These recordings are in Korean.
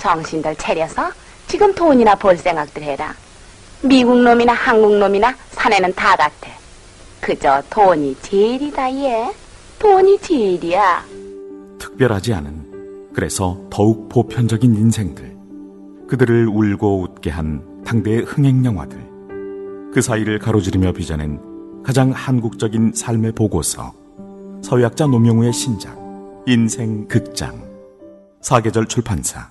정신들 차려서 지금 돈이나 벌 생각들 해라. 미국 놈이나 한국 놈이나 사내는 다 같아. 그저 돈이 제일이다 얘. 돈이 제일이야. 특별하지 않은 그래서 더욱 보편적인 인생들 그들을 울고 웃게 한 당대의 흥행 영화들 그 사이를 가로지르며 빚어낸 가장 한국적인 삶의 보고서 서유학자 노명우의 신작 인생 극장 사계절 출판사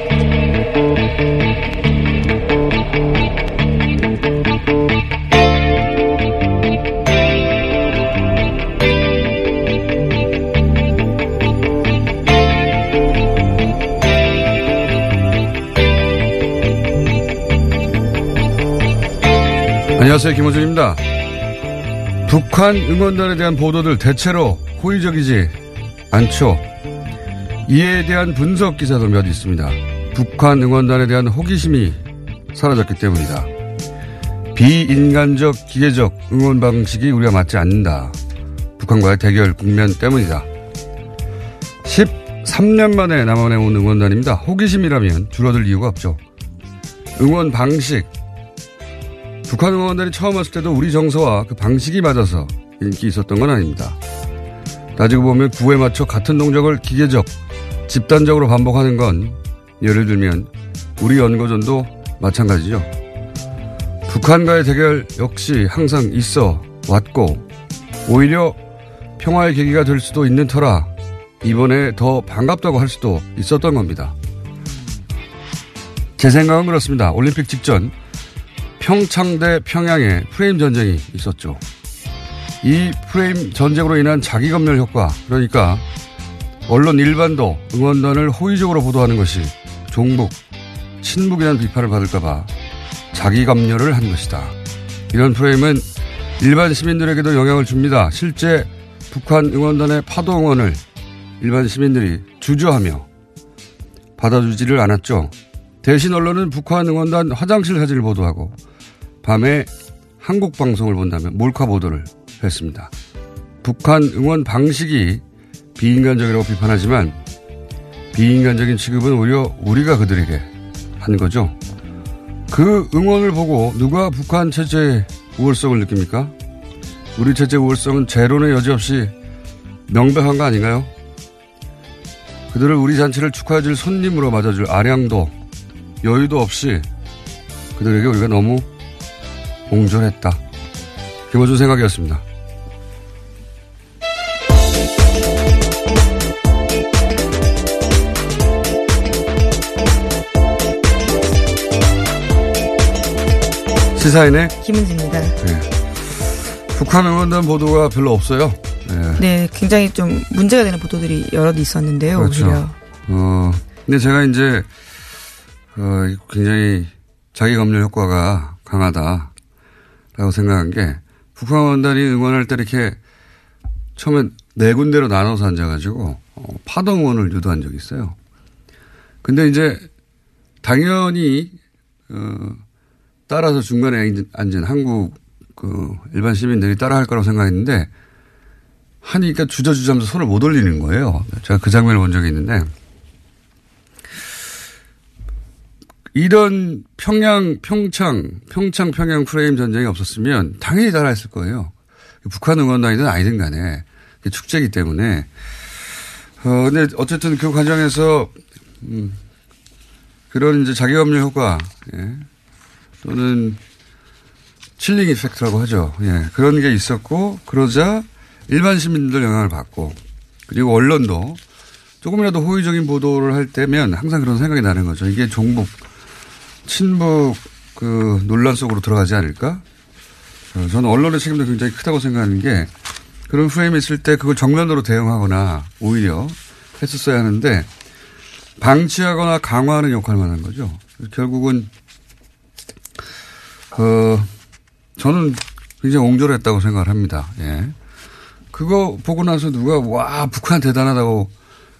안녕하세요. 김호준입니다. 북한 응원단에 대한 보도들 대체로 호의적이지 않죠. 이에 대한 분석 기사도 몇 있습니다. 북한 응원단에 대한 호기심이 사라졌기 때문이다. 비인간적, 기계적 응원 방식이 우리가 맞지 않는다. 북한과의 대결 국면 때문이다. 13년 만에 남한에 온 응원단입니다. 호기심이라면 줄어들 이유가 없죠. 응원 방식, 북한 응원단이 처음 왔을 때도 우리 정서와 그 방식이 맞아서 인기 있었던 건 아닙니다. 따지고 보면 구에 맞춰 같은 동작을 기계적, 집단적으로 반복하는 건 예를 들면 우리 연고전도 마찬가지죠. 북한과의 대결 역시 항상 있어 왔고 오히려 평화의 계기가 될 수도 있는 터라 이번에 더 반갑다고 할 수도 있었던 겁니다. 제 생각은 그렇습니다. 올림픽 직전 평창 대 평양에 프레임 전쟁이 있었죠. 이 프레임 전쟁으로 인한 자기검열 효과, 그러니까 언론 일반도 응원단을 호의적으로 보도하는 것이 종북, 친북이라는 비판을 받을까봐 자기검열을 한 것이다. 이런 프레임은 일반 시민들에게도 영향을 줍니다. 실제 북한 응원단의 파도 응원을 일반 시민들이 주저하며 받아주지를 않았죠. 대신 언론은 북한 응원단 화장실 사진을 보도하고 밤에 한국 방송을 본다면 몰카 보도를 했습니다. 북한 응원 방식이 비인간적이라고 비판하지만 비인간적인 취급은 오히려 우리가 그들에게 한 거죠. 그 응원을 보고 누가 북한 체제의 우월성을 느낍니까? 우리 체제 우월성은 제론의 여지 없이 명백한 거 아닌가요? 그들을 우리 잔치를 축하해줄 손님으로 맞아줄 아량도 여유도 없이 그들에게 우리가 너무 옹졸했다. 김호준 생각이었습니다. 시사인의 김은지입니다. 네. 북한 응원단 보도가 별로 없어요. 네. 네, 굉장히 좀 문제가 되는 보도들이 여러 있었는데요. 그렇죠. 오히려. 어, 근데 제가 이제, 어, 굉장히 자기 검열 효과가 강하다 라고 생각한 게, 북한 원단이 응원할 때 이렇게 처음에 네 군데로 나눠서 앉아가지고, 어, 파동 응원을 유도한 적이 있어요. 근데 이제, 당연히, 어, 따라서 중간에 앉은 한국 그 일반 시민들이 따라 할 거라고 생각했는데, 하니까 주저주저하면서 손을 못 올리는 거예요. 제가 그 장면을 본 적이 있는데 이런 평양, 평창, 평창, 평양 프레임 전쟁이 없었으면 당연히 따라했을 거예요. 북한 응원단이든 아니든 간에 축제이기 때문에 어 근데 어쨌든 그 과정에서 음 그런 이제 자기검열 효과 예. 또는 칠링 이펙트라고 하죠. 예. 그런 게 있었고 그러자 일반 시민들 영향을 받고 그리고 언론도 조금이라도 호의적인 보도를 할 때면 항상 그런 생각이 나는 거죠. 이게 종북, 친북 그 논란 속으로 들어가지 않을까? 어, 저는 언론의 책임도 굉장히 크다고 생각하는 게 그런 프레임이 있을 때 그걸 정면으로 대응하거나 오히려 했었어야 하는데 방치하거나 강화하는 역할만 한 거죠. 결국은 어 저는 굉장히 옹졸했다고 생각을 합니다. 예. 그거 보고 나서 누가 와 북한 대단하다고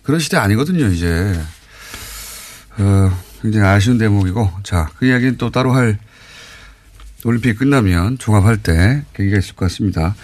그런 시대 아니거든요 이제 어, 굉장히 아쉬운 대목이고 자 그 이야기는 또 따로 할 올림픽 끝나면 종합할 때 계기가 있을 것 같습니다.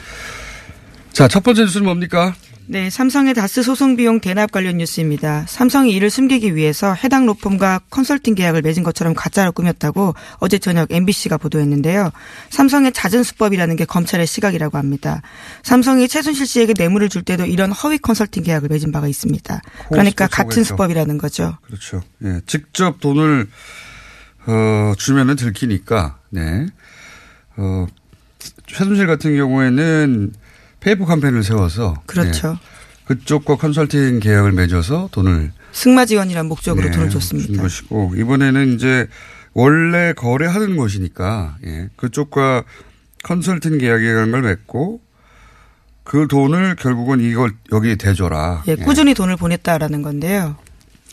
자 첫 번째 뉴스는 뭡니까? 네, 삼성의 다스 소송 비용 대납 관련 뉴스입니다. 삼성이 이를 숨기기 위해서 해당 로펌과 컨설팅 계약을 맺은 것처럼 가짜로 꾸몄다고 어제 저녁 MBC가 보도했는데요. 삼성의 잦은 수법이라는 게 검찰의 시각이라고 합니다. 삼성이 최순실 씨에게 뇌물을 줄 때도 이런 허위 컨설팅 계약을 맺은 바가 있습니다. 그러니까 같은 수법이라는 거죠. 그렇죠. 예, 직접 돈을 어, 주면은 들키니까. 네. 어, 최순실 같은 경우에는 페이퍼 컴퍼니를 세워서 그렇죠. 네. 그쪽과 컨설팅 계약을 맺어서 돈을 승마 지원이라는 목적으로 네, 돈을 줬습니다. 준 것이고 이번에는 이제 원래 거래하는 것이니까 예. 그쪽과 컨설팅 계약이라는 걸 맺고 그 돈을 결국은 이걸 여기에 대줘라. 예, 꾸준히 예. 돈을 보냈다라는 건데요.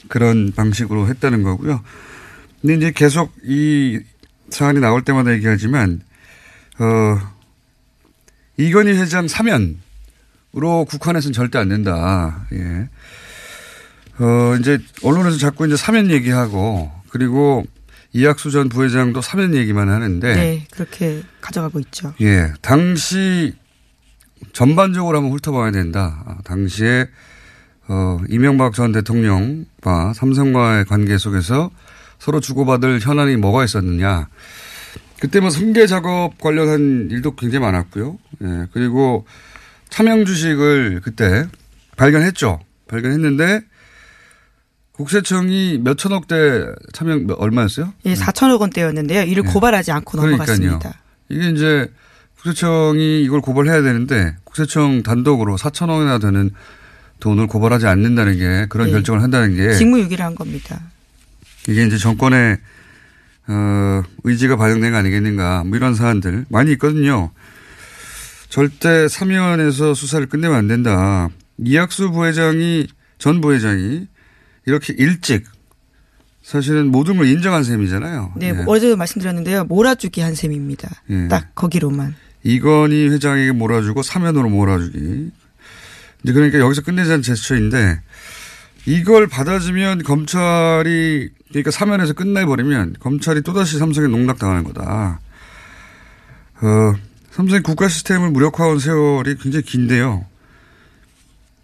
그런 방식으로 했다는 거고요. 근데 이제 계속 이 사안이 나올 때마다 얘기하지만 어 이건희 회장 사면으로 국한해서는 절대 안 된다. 예. 어, 이제 언론에서 자꾸 이제 사면 얘기하고 그리고 이학수 전 부회장도 사면 얘기만 하는데. 네, 그렇게 가져가고 있죠. 예. 당시 전반적으로 한번 훑어봐야 된다. 아, 당시에 어, 이명박 전 대통령과 삼성과의 관계 속에서 서로 주고받을 현안이 뭐가 있었느냐. 그때 뭐 승계 작업 관련한 일도 굉장히 많았고요. 예. 그리고 차명 주식을 그때 발견했죠. 발견했는데 국세청이 몇 천억대 차명 얼마였어요? 예, 4천억 원대였는데요. 이를 예. 고발하지 않고. 넘어갔습니다. 이게 이제 국세청이 이걸 고발해야 되는데 국세청 단독으로 4천억이나 되는 돈을 고발하지 않는다는 게 그런 예. 결정을 한다는 게 직무유기를 한 겁니다. 이게 이제 정권의 어, 의지가 반영된 거 아니겠는가 뭐 이런 사안들 많이 있거든요. 절대 사면에서 수사를 끝내면 안 된다. 이학수 부회장이 전 부회장이 이렇게 일찍 사실은 모든 걸 인정한 셈이잖아요. 네, 네. 어제도 말씀드렸는데요. 몰아주기 한 셈입니다. 네. 딱 거기로만. 이건희 회장에게 몰아주고 사면으로 몰아주기. 이제 그러니까 여기서 끝내자는 제스처인데 이걸 받아주면 검찰이 그러니까 사면에서 끝내버리면 검찰이 또다시 삼성에 농락당하는 거다. 어, 삼성이 국가 시스템을 무력화한 세월이 굉장히 긴데요.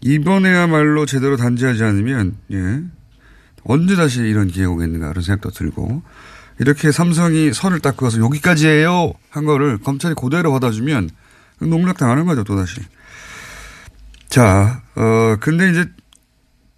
이번에야말로 제대로 단죄하지 않으면, 예. 언제 다시 이런 기회가 오겠는가 그런 생각도 들고. 이렇게 삼성이 선을 딱 그어서 여기까지예요 한 거를 검찰이 그대로 받아주면 농락 당하는 거죠, 또다시. 자, 어, 근데 이제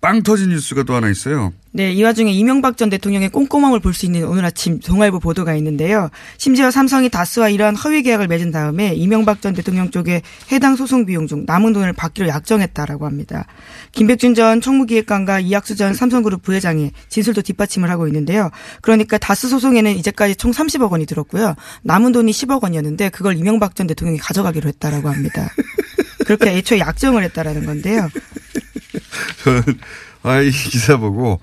빵 터진 뉴스가 또 하나 있어요. 네, 이 와중에 이명박 전 대통령의 꼼꼼함을 볼 수 있는 오늘 아침 동아일보 보도가 있는데요. 심지어 삼성이 다스와 이러한 허위 계약을 맺은 다음에 이명박 전 대통령 쪽에 해당 소송 비용 중 남은 돈을 받기로 약정했다라고 합니다. 김백준 전 총무기획관과 이학수 전 삼성그룹 부회장이 진술도 뒷받침을 하고 있는데요. 그러니까 다스 소송에는 이제까지 총 30억 원이 들었고요. 남은 돈이 10억 원이었는데 그걸 이명박 전 대통령이 가져가기로 했다라고 합니다. 그렇게 애초에 약정을 했다라는 건데요. 저는 아, 이 기사 보고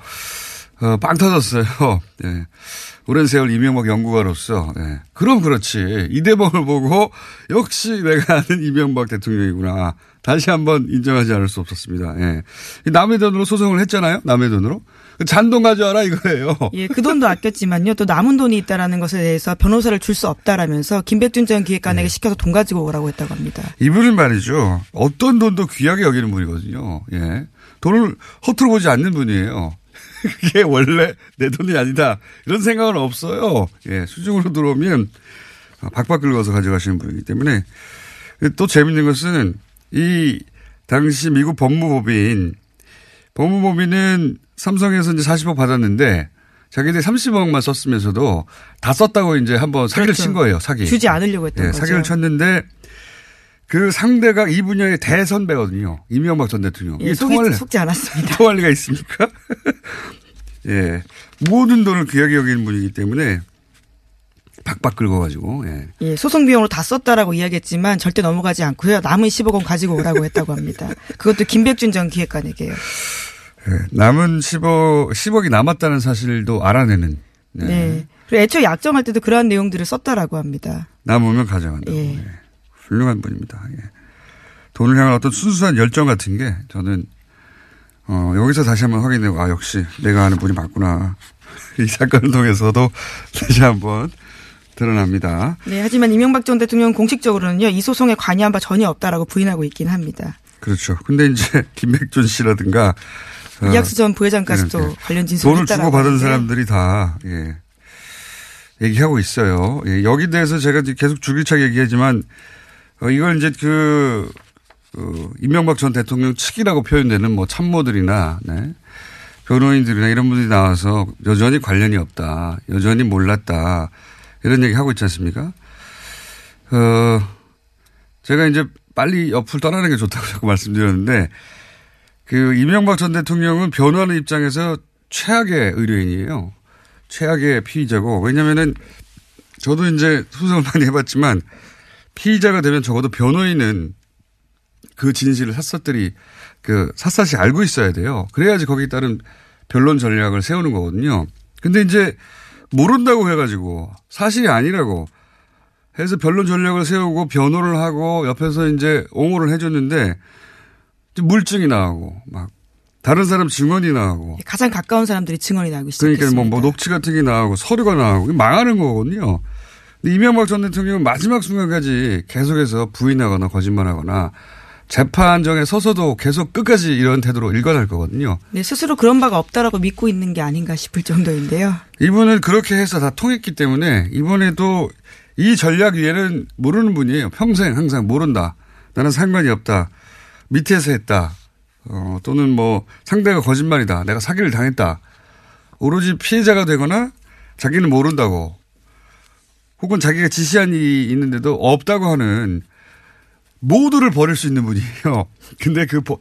어, 빵 터졌어요. 예. 오랜 세월 이명박 연구가로서 예. 그럼 그렇지 이 대목을 보고 역시 내가 아는 이명박 대통령이구나 다시 한번 인정하지 않을 수 없었습니다. 예. 남의 돈으로 소송을 했잖아요. 남의 돈으로 잔돈 가져와라 이거예요. 예, 그 돈도 아꼈지만요. 또 남은 돈이 있다라는 것에 대해서 변호사를 줄 수 없다라면서 김백준 전 기획관에게 네. 시켜서 돈 가지고 오라고 했다고 합니다. 이분은 말이죠. 어떤 돈도 귀하게 여기는 분이거든요. 예. 돈을 허투루 보지 않는 분이에요. 그게 원래 내 돈이 아니다. 이런 생각은 없어요. 예. 수중으로 들어오면 박박 긁어서 가져가시는 분이기 때문에 또 재밌는 것은 이 당시 미국 법무법인 법무법인은 삼성에서 이제 40억 받았는데 자기들이 30억만 썼으면서도 다 썼다고 이제 한번 사기를 그렇죠. 친 거예요. 사기. 주지 않으려고 했던 예, 거죠. 사기를 쳤는데 그 상대가 이 분야의 대선배거든요. 이명박 전 대통령. 예, 속이, 통할, 속지 않았습니다. 통할 리가 있습니까? 예. 모든 돈을 귀하게 여기는 분이기 때문에 박박 긁어가지고, 예. 예, 소송 비용으로 다 썼다라고 이야기했지만 절대 넘어가지 않고요. 남은 10억 원 가지고 오라고 했다고 합니다. 그것도 김백준 전 기획관에게요. 예. 남은 10억, 10억이 남았다는 사실도 알아내는. 네. 네. 그리고 애초에 약정할 때도 그러한 내용들을 썼다라고 합니다. 남으면 가져간다고. 예. 예. 훌륭한 분입니다. 예. 돈을 향한 어떤 순수한 열정 같은 게 저는 어, 여기서 다시 한번 확인되고 아 역시 내가 아는 분이 맞구나. 이 사건을 통해서도 다시 한번 드러납니다. 네, 하지만 이명박 전 대통령 공식적으로는요, 이 소송에 관여한 바 전혀 없다라고 부인하고 있긴 합니다. 그렇죠. 근데 이제 김백준 씨라든가 어, 이학수 전 부회장까지도 이렇게 관련 진술을 돈을 주고 받은. 사람들이 다 예. 얘기하고 있어요. 예. 여기 대해서 제가 계속 줄기차게 얘기하지만 어, 이걸 이제 그 어, 이명박 전 대통령 측이라고 표현되는 뭐 참모들이나 네. 변호인들이나 이런 분들이 나와서 여전히 관련이 없다. 여전히 몰랐다. 이런 얘기 하고 있지 않습니까? 어, 제가 이제 빨리 옆을 떠나는 게 좋다고 자꾸 말씀드렸는데 그 이명박 전 대통령은 변호하는 입장에서 최악의 의뢰인이에요. 최악의 피의자고 왜냐면은 저도 이제 소송을 많이 해봤지만 피의자가 되면 적어도 변호인은 그 진실을 샅샅들이 그 샅샅이 알고 있어야 돼요. 그래야지 거기에 따른 변론 전략을 세우는 거거든요. 근데 이제 모른다고 해가지고 사실이 아니라고 해서 변론 전략을 세우고 변호를 하고 옆에서 이제 옹호를 해줬는데 물증이 나오고 막 다른 사람 증언이 나오고 가장 가까운 사람들이 증언이 시작했습니다. 그러니까 뭐, 뭐 녹취 같은 게 나오고 서류가 나오고 망하는 거거든요. 근데 이명박 전 대통령은 마지막 순간까지 계속해서 부인하거나 거짓말하거나 재판정에 서서도 계속 끝까지 이런 태도로 일관할 거거든요. 네, 스스로 그런 바가 없다라고 믿고 있는 게 아닌가 싶을 정도인데요. 이분은 그렇게 해서 다 통했기 때문에 이번에도 이 전략 위에는 모르는 분이에요. 평생 항상 모른다. 나는 상관이 없다. 밑에서 했다. 어, 또는 뭐 상대가 거짓말이다. 내가 사기를 당했다. 오로지 피해자가 되거나 자기는 모른다고 혹은 자기가 지시한 일이 있는데도 없다고 하는 모두를 버릴 수 있는 분이에요. 근데 그, 보-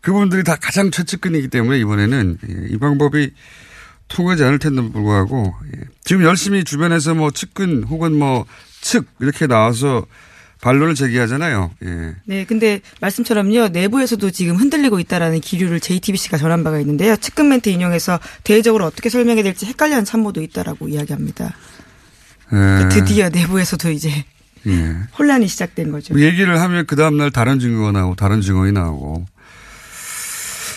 그분들이 다 가장 최측근이기 때문에 이번에는 예, 이 방법이 통하지 않을 텐데 불구하고 예. 지금 열심히 주변에서 뭐 측근 혹은 뭐 측 이렇게 나와서 반론을 제기하잖아요. 예. 네, 근데 말씀처럼요 내부에서도 지금 흔들리고 있다라는 기류를 JTBC가 전한 바가 있는데요. 측근 멘트 인용해서 대외적으로 어떻게 설명해야 될지 헷갈려하는 참모도 있다라고 이야기합니다. 그러니까 예. 드디어 내부에서도 이제 예. 혼란이 시작된 거죠. 뭐 얘기를 하면 그 다음날 다른 증거가 나오고 다른 증언이 나오고.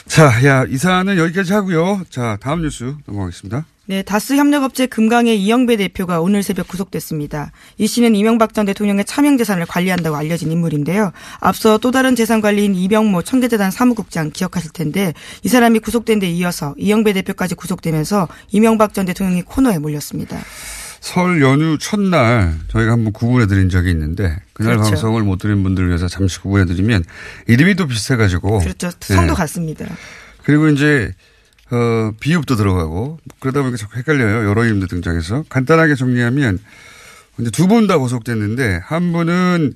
자, 야, 이 사안은 여기까지 하고요. 자, 다음 뉴스 넘어가겠습니다. 네, 다스 협력업체 금강의 이영배 대표가 오늘 새벽 구속됐습니다. 이 씨는 이명박 전 대통령의 차명 재산을 관리한다고 알려진 인물인데요. 앞서 또 다른 재산 관리인 이병모 청계재단 사무국장 기억하실 텐데 이 사람이 구속된 데 이어서 이영배 대표까지 구속되면서 이명박 전 대통령이 코너에 몰렸습니다. 설 연휴 첫날 저희가 한번 구분해 드린 적이 있는데 그날 그렇죠. 방송을 못 들은 분들을 위해서 잠시 구분해 드리면 이름이 또 비슷해가지고 그렇죠. 성도 예. 같습니다. 그리고 이제 어, 비읍도 들어가고 그러다 보니까 자꾸 헷갈려요. 여러 이름들 등장해서 간단하게 정리하면 이제 두 분다 구속됐는데 한 분은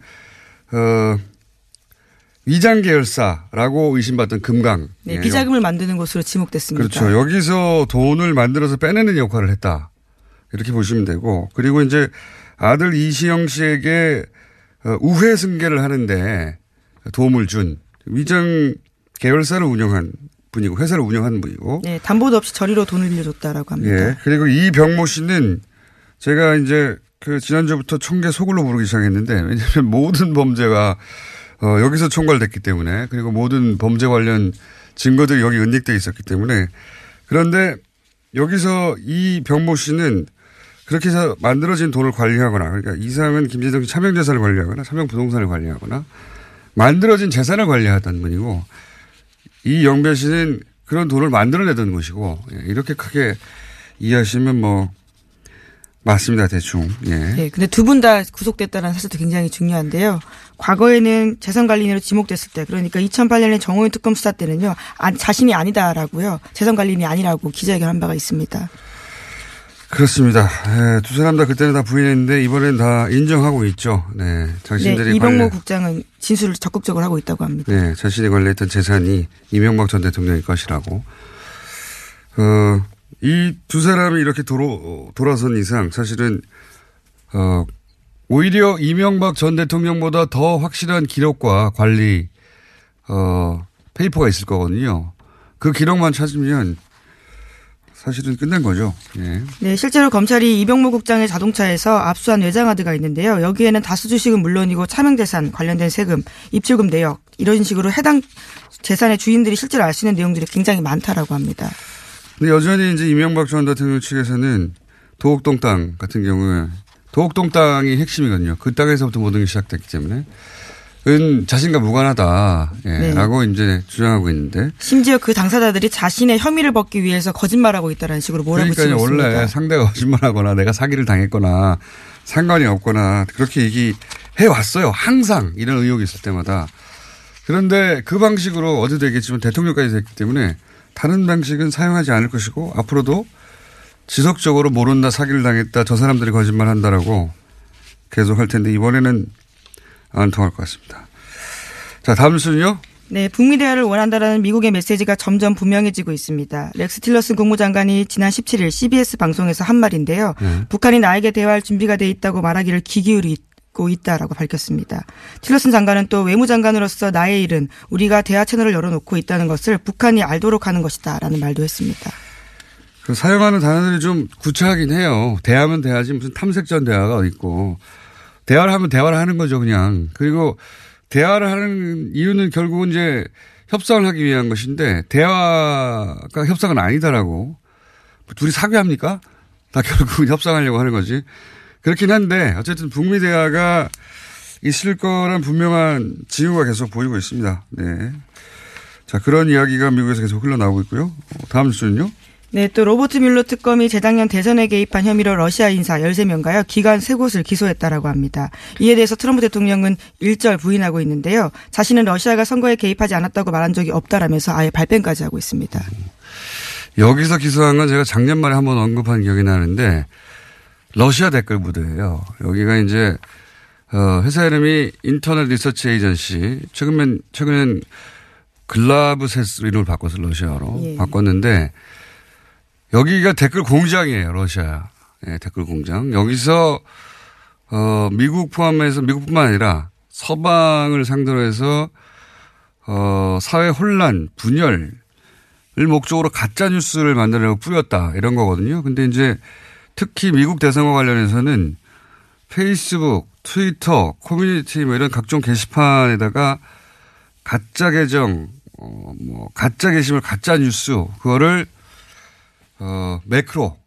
어, 위장 계열사라고 의심받던 금강. 네, 예, 비자금을 만드는 것으로 지목됐습니다. 그렇죠. 여기서 돈을 만들어서 빼내는 역할을 했다. 이렇게 보시면 되고 그리고 이제 아들 이시영 씨에게 어, 우회 승계를 하는데 도움을 준 위장 계열사를 운영한 분이고 회사를 운영하는 분이고 네, 담보도 없이 저리로 돈을 빌려줬다라고 합니다. 예. 그리고 이병모 씨는 제가 이제 그 지난주부터 총계 소굴로 부르기 시작했는데 왜냐하면 모든 범죄가 어, 여기서 총괄됐기 때문에 그리고 모든 범죄 관련 증거들이 여기 은닉돼 있었기 때문에 그런데 여기서 이 병모 씨는 그렇게 해서 만들어진 돈을 관리하거나 그러니까 이상은 김재정 씨 차명재산을 관리하거나 차명부동산을 관리하거나 만들어진 재산을 관리하던 분이고 이 영배 씨는 그런 돈을 만들어내던 것이고 예, 이렇게 크게 이해하시면 뭐 맞습니다 대충 예. 네, 근데 두 분 다 구속됐다는 사실도 굉장히 중요한데요. 과거에는 재산관리인으로 지목됐을 때, 그러니까 2008년에 정호윤 특검 수사 때는요, 아, 자신이 아니다라고요, 재산관리인이 아니라고 기자회견 한 바가 있습니다. 그렇습니다. 예, 두 사람 다 그때는 다 부인했는데 이번엔 다 인정하고 있죠. 네, 자신들이 네, 이병모 관리- 국장은 진술을 적극적으로 하고 있다고 합니다. 네, 자신이 관리했던 재산이 이명박 전 대통령의 것이라고. 어, 이 두 사람이 이렇게 도로, 돌아선 이상 사실은, 어, 오히려 이명박 전 대통령보다 더 확실한 기록과 관리, 어, paper가 있을 거거든요. 그 기록만 찾으면 사실은 끝난 거죠. 예. 네, 실제로 검찰이 이병모 국장의 자동차에서 압수한 외장하드가 있는데요. 여기에는 다스 주식은 물론이고 차명재산 관련된 세금, 입출금 내역 이런 식으로 해당 재산의 주인들이 실제로 알 수 있는 내용들이 굉장히 많다라고 합니다. 근데 여전히 이제 이명박 전 대통령 측에서는 도곡동 땅 같은 경우에 도곡동 땅이 핵심이거든요. 그 땅에서부터 모든 게 시작됐기 때문에 은 자신과 무관하다. 예, 네. 라고 이제 주장하고 있는데. 심지어 그 당사자들이 자신의 혐의를 벗기 위해서 거짓말하고 있다는 식으로 몰아붙이고 그러니까 있습니다. 원래 상대가 거짓말하거나 내가 사기를 당했거나 상관이 없거나 그렇게 얘기해 왔어요. 항상 이런 의혹이 있을 때마다. 그런데 그 방식으로 어제 되겠지만 대통령까지 됐기 때문에 다른 방식은 사용하지 않을 것이고 앞으로도 지속적으로 모른다 사기를 당했다 저 사람들이 거짓말 한다라고 계속 할 텐데 이번에는 안 통할 것 같습니다. 자 다음 순요. 네, 북미 대화를 원한다라는 미국의 메시지가 점점 분명해지고 있습니다. 렉스 틸러슨 국무장관이 지난 17일 CBS 방송에서 한 말인데요. 네. 북한이 나에게 대화할 준비가 돼 있다고 말하기를 귀 기울이고 있다라고 밝혔습니다. 틸러슨 장관은 또 외무장관으로서 나의 일은 우리가 대화 채널을 열어놓고 있다는 것을 북한이 알도록 하는 것이다라는 말도 했습니다. 그 사용하는 단어들이 좀 구차하긴 해요. 대화면 대화지 무슨 탐색전 대화가 있고 대화를 하면 대화를 하는 거죠 그냥. 그리고 대화를 하는 이유는 결국은 이제 협상을 하기 위한 것인데 대화가 협상은 아니다라고 둘이 사귀합니까? 다 결국은 협상하려고 하는 거지. 그렇긴 한데 어쨌든 북미 대화가 있을 거란 분명한 징후가 계속 보이고 있습니다. 네. 자 그런 이야기가 미국에서 계속 흘러나오고 있고요. 어, 다음 주는요. 네, 또 로버트 뮬러 특검이 재작년 대선에 개입한 혐의로 러시아 인사 13명가요, 기관 3곳을 기소했다라고 합니다. 이에 대해서 트럼프 대통령은 일절 부인하고 있는데요. 자신은 러시아가 선거에 개입하지 않았다고 말한 적이 없다라면서 아예 발뺌까지 하고 있습니다. 여기서 기소한 건 제가 작년 말에 한번 언급한 기억이 나는데 러시아 댓글 부대예요. 여기가 이제 어, 회사 이름이 인터넷 리서치 에이전시 최근엔 최근엔 글라브세스로 이름을 바꿔서 러시아로 예. 바꿨는데 여기가 댓글 공장이에요. 러시아 예, 댓글 공장. 여기서 어, 미국 포함해서 미국뿐만 아니라 서방을 상대로 해서 어, 사회 혼란, 분열, 을 목적으로 가짜 뉴스를 만들려고 뿌렸다 이런 거거든요. 근데 이제 특히 미국 대선과 관련해서는 페이스북, 트위터, 커뮤니티 뭐 이런 각종 게시판에다가 가짜 계정, 어, 뭐 가짜 게시물, 가짜 뉴스 그거를 어, 매크로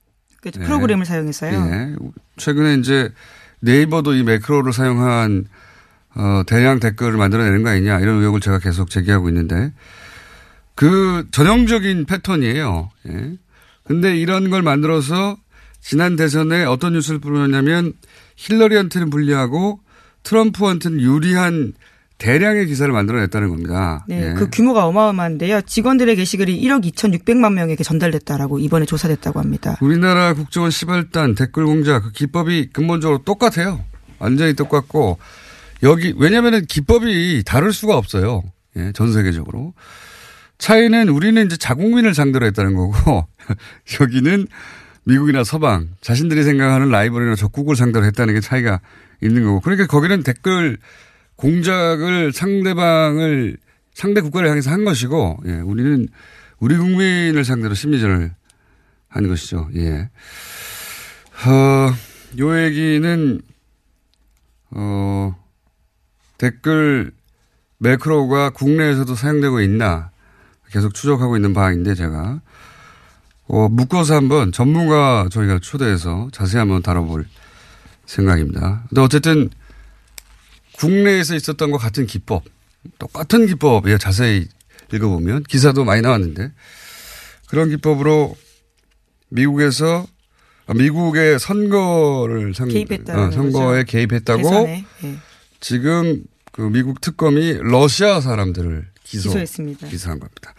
그 네. 프로그램을 사용해서요. 예. 최근에 이제 네이버도 이 매크로를 사용한 어, 대량 댓글을 만들어내는 거 아니냐 이런 의혹을 제가 계속 제기하고 있는데 그 전형적인 패턴이에요. 예. 근데 이런 걸 만들어서 지난 대선에 어떤 뉴스를 뿌렸냐면 힐러리한테는 불리하고 트럼프한테는 유리한 대량의 기사를 만들어냈다는 겁니다. 네, 예. 그 규모가 어마어마한데요. 직원들의 게시글이 1억 2,600만 명에게 전달됐다라고 이번에 조사됐다고 합니다. 우리나라 국정원 시발단 댓글 공작 그 기법이 근본적으로 똑같아요. 완전히 똑같고 여기 왜냐하면 기법이 다를 수가 없어요. 예, 전 세계적으로 차이는 우리는 이제 자국민을 상대로 했다는 거고 여기는 미국이나 서방 자신들이 생각하는 라이벌이나 적국을 상대로 했다는 게 차이가 있는 거고 그러니까 거기는 댓글 공작을 상대방을 상대 국가를 향해서 한 것이고 예, 우리는 우리 국민을 상대로 심리전을 한 것이죠. 예. 어, 요 얘기는 어, 댓글 매크로가 국내에서도 사용되고 있나 계속 추적하고 있는 바인데 제가 어, 묶어서 한번 전문가 저희가 초대해서 자세히 한번 다뤄볼 생각입니다. 근데 어쨌든 국내에서 있었던 것 같은 기법, 똑같은 기법이에요. 자세히 읽어보면 기사도 많이 나왔는데 그런 기법으로 미국에서 아, 미국의 선거를 상, 개입했다는 어, 선거에 거죠. 개입했다고 예. 지금 그 미국 특검이 러시아 사람들을 기소, 기소 했습니다. 기소한 겁니다.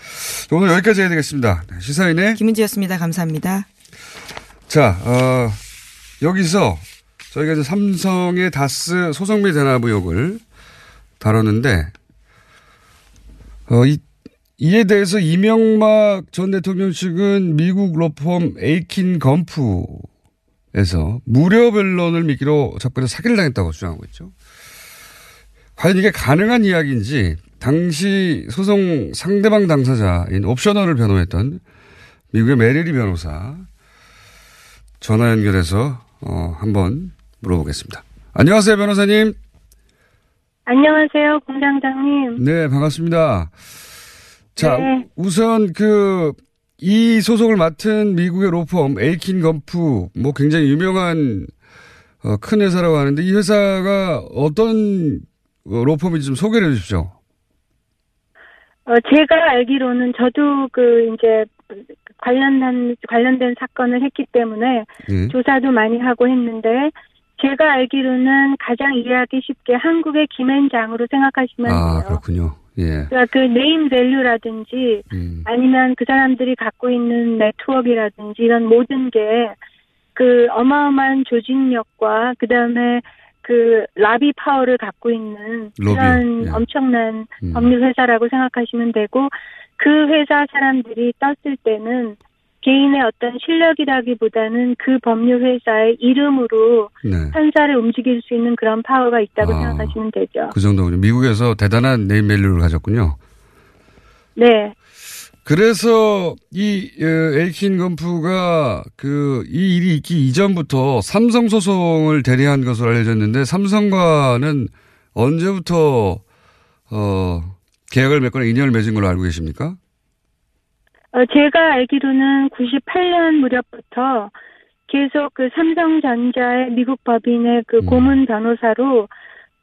오늘 여기까지 해야 되겠습니다. 네, 시사인의 김은지였습니다. 감사합니다. 자, 어, 여기서 저희가 이제 삼성의 다스 소송비 대납 의혹을 다뤘는데, 어, 이, 이에 대해서 이명박 전 대통령 측은 미국 로펌 에이킨 건프에서 무료 변론을 미끼로 접근해서 사기를 당했다고 주장하고 있죠. 과연 이게 가능한 이야기인지 당시 소송 상대방 당사자인 옵셔널을 변호했던 미국의 메리리 변호사 전화 연결해서 어, 한번 물어보겠습니다. 안녕하세요, 변호사님. 안녕하세요, 공장장님. 네, 반갑습니다. 자, 네. 우선 그, 이 소송을 맡은 미국의 로펌, 에이킨 건프, 뭐 굉장히 유명한, 어, 큰 회사라고 하는데 이 회사가 어떤 어, 로펌인지 좀 소개를 해 주십시오. 어, 제가 알기로는 저도 그 이제 관련한 관련된 사건을 했기 때문에 예. 조사도 많이 하고 했는데 제가 알기로는 가장 이해하기 쉽게 한국의 김앤장으로 생각하시면 아, 돼요. 그렇군요. 예. 그러니까 그 네임 밸류라든지 음. 아니면 그 사람들이 갖고 있는 네트워크라든지 이런 모든 게 그 어마어마한 조직력과 그 다음에 그 로비 파워를 갖고 있는 그런 예. 엄청난 음. 법률 회사라고 생각하시면 되고 그 회사 사람들이 떴을 때는 개인의 어떤 실력이라기보다는 그 법률 회사의 이름으로 네. 판사를 움직일 수 있는 그런 파워가 있다고 아. 생각하시면 되죠. 그 정도군요. 미국에서 대단한 네임밸류를 가졌군요. 네. 그래서 이 어, 에이킨 건프가 그 이 일이 있기 이전부터 삼성 소송을 대리한 것으로 알려졌는데 삼성과는 언제부터 어 계약을 맺거나 인연을 맺은 걸로 알고 계십니까? 어, 제가 알기로는 98년 무렵부터 계속 그 삼성전자의 미국 법인의 그 고문 변호사로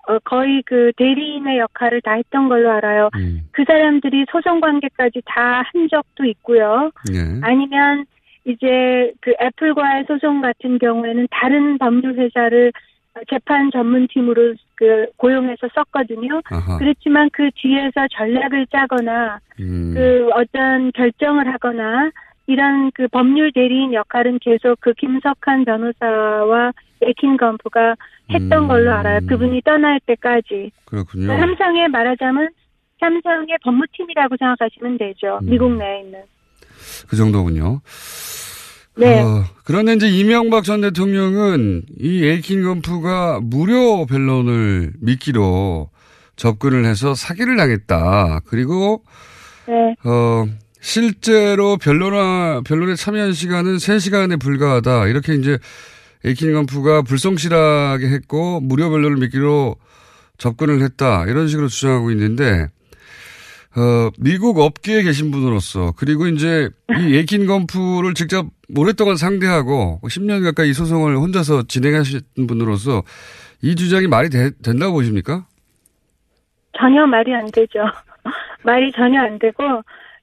어, 거의 그 대리인의 역할을 다 했던 걸로 알아요. 그 사람들이 소송 관계까지 다 한 적도 있고요. 예. 아니면 이제 그 애플과의 소송 같은 경우에는 다른 법률 회사를 재판 전문팀으로 그 고용해서 썼거든요. 아하. 그렇지만 그 뒤에서 전략을 짜거나 음. 그 어떤 결정을 하거나 이런 그 법률 대리인 역할은 계속 그 김석한 변호사와 에킨 건프가 했던 음. 걸로 알아요. 그분이 떠날 때까지. 그렇군요. 삼성에 말하자면 삼성의 법무팀이라고 생각하시면 되죠. 음. 미국 내에 있는. 그 정도군요. 네. 어, 그런데 이제 이명박 전 대통령은 이 에이킨 건프가 무료 변론을 미끼로 접근을 해서 사기를 당했다. 그리고 네. 어, 실제로 변론화, 변론에 참여한 시간은 3시간에 불과하다. 이렇게 이제 에이킨 건프가 불성실하게 했고 무료 변론을 미끼로 접근을 했다. 이런 식으로 주장하고 있는데 어, 미국 업계에 계신 분으로서 그리고 이제 이 에이킨 건프를 직접 오랫동안 상대하고 10년 가까이 이 소송을 혼자서 진행하신 분으로서 이 주장이 말이 되- 된다고 보십니까? 전혀 말이 안 되죠. 말이 전혀 안 되고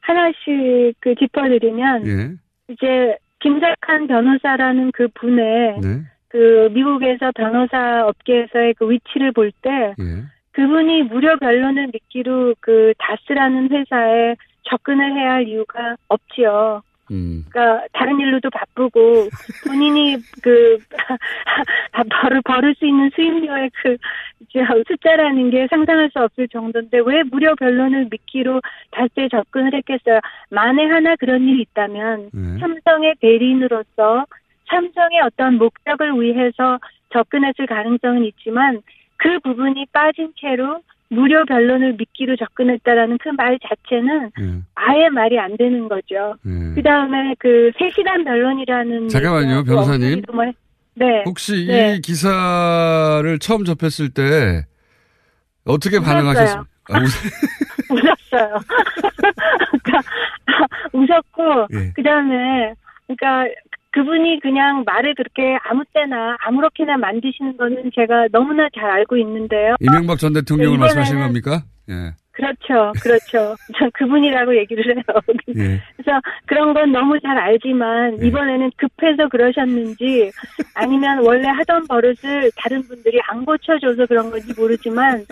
하나씩 그 짚어드리면 예. 이제 김석한 변호사라는 그 분의 네. 그 미국에서 변호사 업계에서의 그 위치를 볼때 예. 그분이 무료 변론을 미끼로 그 다스라는 회사에 접근을 해야 할 이유가 없지요. 음. 그러니까 다른 일로도 바쁘고 본인이 그 벌을 벌을 수 있는 수입료의 그 이제 숫자라는 게 상상할 수 없을 정도인데 왜 무료 변론을 미끼로 다스에 접근을 했겠어요? 만에 하나 그런 일이 있다면 네. 삼성의 대리인으로서 삼성의 어떤 목적을 위해서 접근했을 가능성은 있지만 그 부분이 빠진 채로 무료 변론을 미끼로 접근했다라는 그 말 자체는 예. 아예 말이 안 되는 거죠. 예. 그 다음에 그 3시간 변론이라는. 잠깐만요, 얘기가 변호사님. 뭐- 네. 혹시 네. 이 기사를 처음 접했을 때 어떻게. 반응하셨습니까? 아, 웃- 웃었어요. 그러니까 웃었고, 예. 그 다음에, 그러니까 그분이 그냥 말을 그렇게 아무 때나 아무렇게나 만드시는 거는 제가 너무나 잘 알고 있는데요. 이명박 전 대통령을 네, 말씀하시는 겁니까? 예. 그렇죠, 그렇죠. 전 그분이라고 얘기를 해요. 예. 그래서 그런 건 너무 잘 알지만 네. 이번에는 급해서 그러셨는지 아니면 원래 하던 버릇을 다른 분들이 안 고쳐줘서 그런 건지 모르지만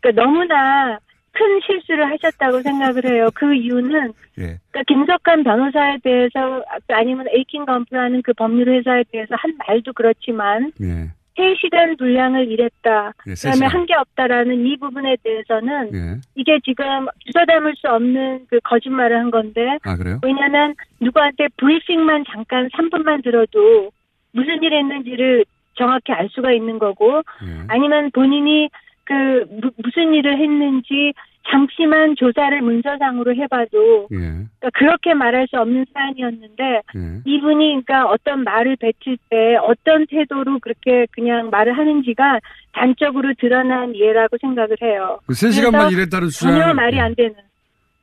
그러니까 너무나 큰 실수를 하셨다고 생각을 해요. 그 이유는 예. 그러니까 김석환 변호사에 대해서 아니면 에이킹 검프라는 그 법률 회사에 대해서 한 말도 그렇지만 예. 3시간 분량을 일했다. 예, 세 그다음에. 한 게 없다라는 이 부분에 대해서는 예. 이게 지금 주워 담을 수 없는 그 거짓말을 한 건데 아? 왜냐면 누구한테 브리핑만 잠깐 3분만 들어도 무슨 일이 했는지를 정확히 알 수가 있는 거고 예. 아니면 본인이 그 무, 무슨 일을 했는지 잠시만 조사를 문서상으로 해봐도 예. 그러니까 그렇게 말할 수 없는 사안이었는데 예. 이분이 그러니까 어떤 말을 뱉을 때 어떤 태도로 그렇게 그냥 말을 하는지가 단적으로 드러난 예라고 생각을 해요. 그 3시간만 그래서 일했다는 주장. 전혀 말이 안 되는.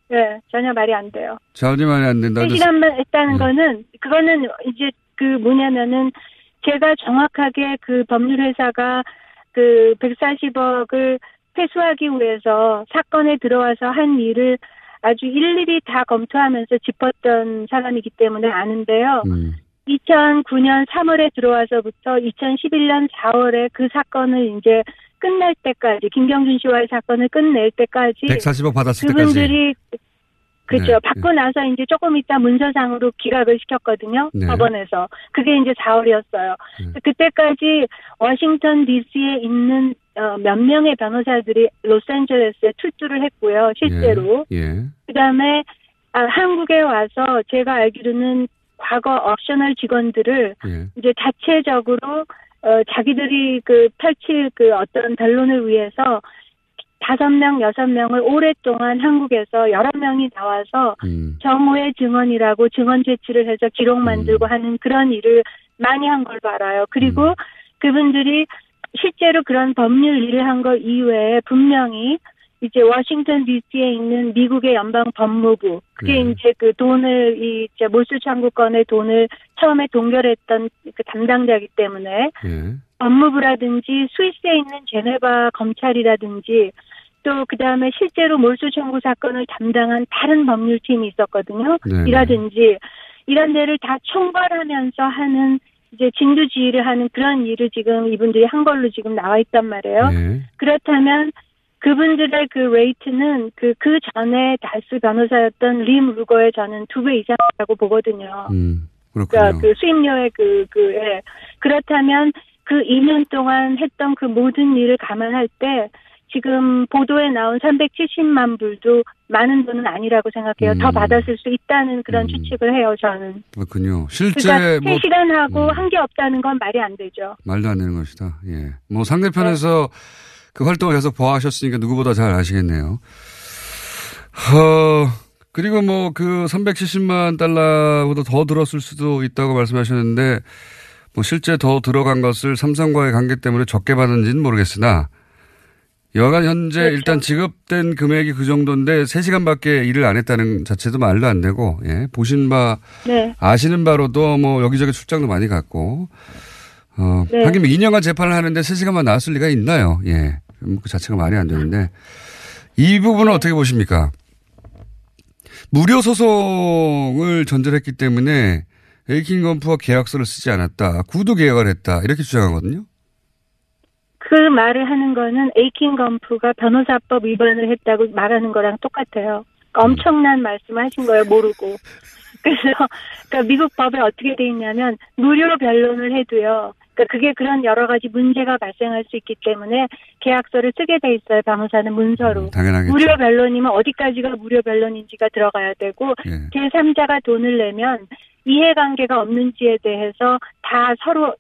네, 전혀 말이 안 돼요. 전혀 말이 안 된다. 3시간만 했다는 네. 거는 그거는 이제 그 뭐냐면은 제가 정확하게 그 법률회사가 그 140억을 회수하기 위해서 사건에 들어와서 한 일을 아주 일일이 다 검토하면서 짚었던 사람이기 때문에 아는데요. 음. 2009년 3월에 들어와서부터 2011년 4월에 그 사건을 이제 끝날 때까지 김경준 씨와의 사건을 끝낼 때까지 140억 받았을 때까지. 그분들이 그죠 네, 받고 나서 이제 조금 있다 문서상으로 기각을 시켰거든요 네. 법원에서 그게 이제 4월이었어요 그때까지 워싱턴 D.C.에 있는 어, 몇 명의 변호사들이 로스앤젤레스에 출두를 했고요 실제로 예. 그다음에 아, 한국에 와서 제가 알기로는 과거 옵셔널 직원들을 예. 이제 자체적으로 어, 자기들이 그 펼칠 그 어떤 변론을 위해서 다섯 명, 여섯 명을 오랫동안 한국에서 여러 명이 나와서 음. 정오의 증언이라고 증언 제출을 해서 기록 만들고 하는 그런 일을 많이 한 걸로 알아요. 그리고 음. 그분들이 실제로 그런 법률 일을 한거 이외에 분명히 이제 워싱턴 D.C.에 있는 미국의 연방 법무부 그게 네. 이제 그 돈을 이 이제 몰수 청구권의 돈을 처음에 동결했던 그 담당자이기 때문에 예. 법무부라든지 스위스에 있는 제네바 검찰이라든지 또 그다음에 실제로 몰수 청구 사건을 담당한 다른 법률팀이 있었거든요. 네. 이라든지 이런 데를 다 총괄하면서 하는 이제 진두지휘를 하는 그런 일을 지금 이분들이 한 걸로 지금 나와 있단 말이에요. 예. 그렇다면 그분들의 그 rate는 그, 그 전에 다스 변호사였던 림 루거의 저는 두 배 이상이라고 보거든요. 음. 그러니까 그렇군요. 그 수임료의 그, 그, 예. 그렇다면 그 2년 동안 했던 그 모든 일을 감안할 때 지금 보도에 나온 370만 불도 많은 돈은 아니라고 생각해요. 더 음. 받았을 수 있다는 그런 추측을 해요, 저는. 그렇군요. 실제 그러니까 뭐 음. 3시간 하고 한게 없다는 건 말이 안 되죠. 말도 안 되는 것이다. 예. 뭐 상대편에서 그 활동을 계속 보아하셨으니까 누구보다 잘 아시겠네요. 어, 그리고 뭐 그 370만 달러보다 더 들었을 수도 있다고 말씀하셨는데 뭐 실제 더 들어간 것을 삼성과의 관계 때문에 적게 받은지는 모르겠으나 여간 현재 그렇죠. 일단 지급된 금액이 그 정도인데 3시간밖에 일을 안 했다는 자체도 말도 안 되고 예. 보신 바 네. 아시는 바로도 뭐 여기저기 출장도 많이 갔고 어, 네. 하긴 2년간 재판을 하는데 3시간만 나왔을 리가 있나요? 예. 음, 그 자체가 말이 안 되는데 이 부분은 네. 어떻게 보십니까? 무료 소송을 전제했기 때문에 에이킹 건프와 계약서를 쓰지 않았다. 구두 계약을 했다. 이렇게 주장하거든요. 그그 말을 하는 거는 에이킨 검프가 변호사법 위반을 했다고 말하는 거랑 똑같아요. 엄청난 말씀을 하신 거예요, 모르고. 그래서 그러니까 미국 법에 어떻게 돼 있냐면 무료 변론을 해도요. 그러니까 그게 그런 여러 가지 문제가 발생할 수 있기 때문에 계약서를 쓰게 돼 있어요. 변호사는 문서로. 당연하겠죠. 무료 변론이면 어디까지가 무료 변론인지가 들어가야 되고 예. 제3자가 돈을 내면 이해관계가 없는지에 대해서 다 서로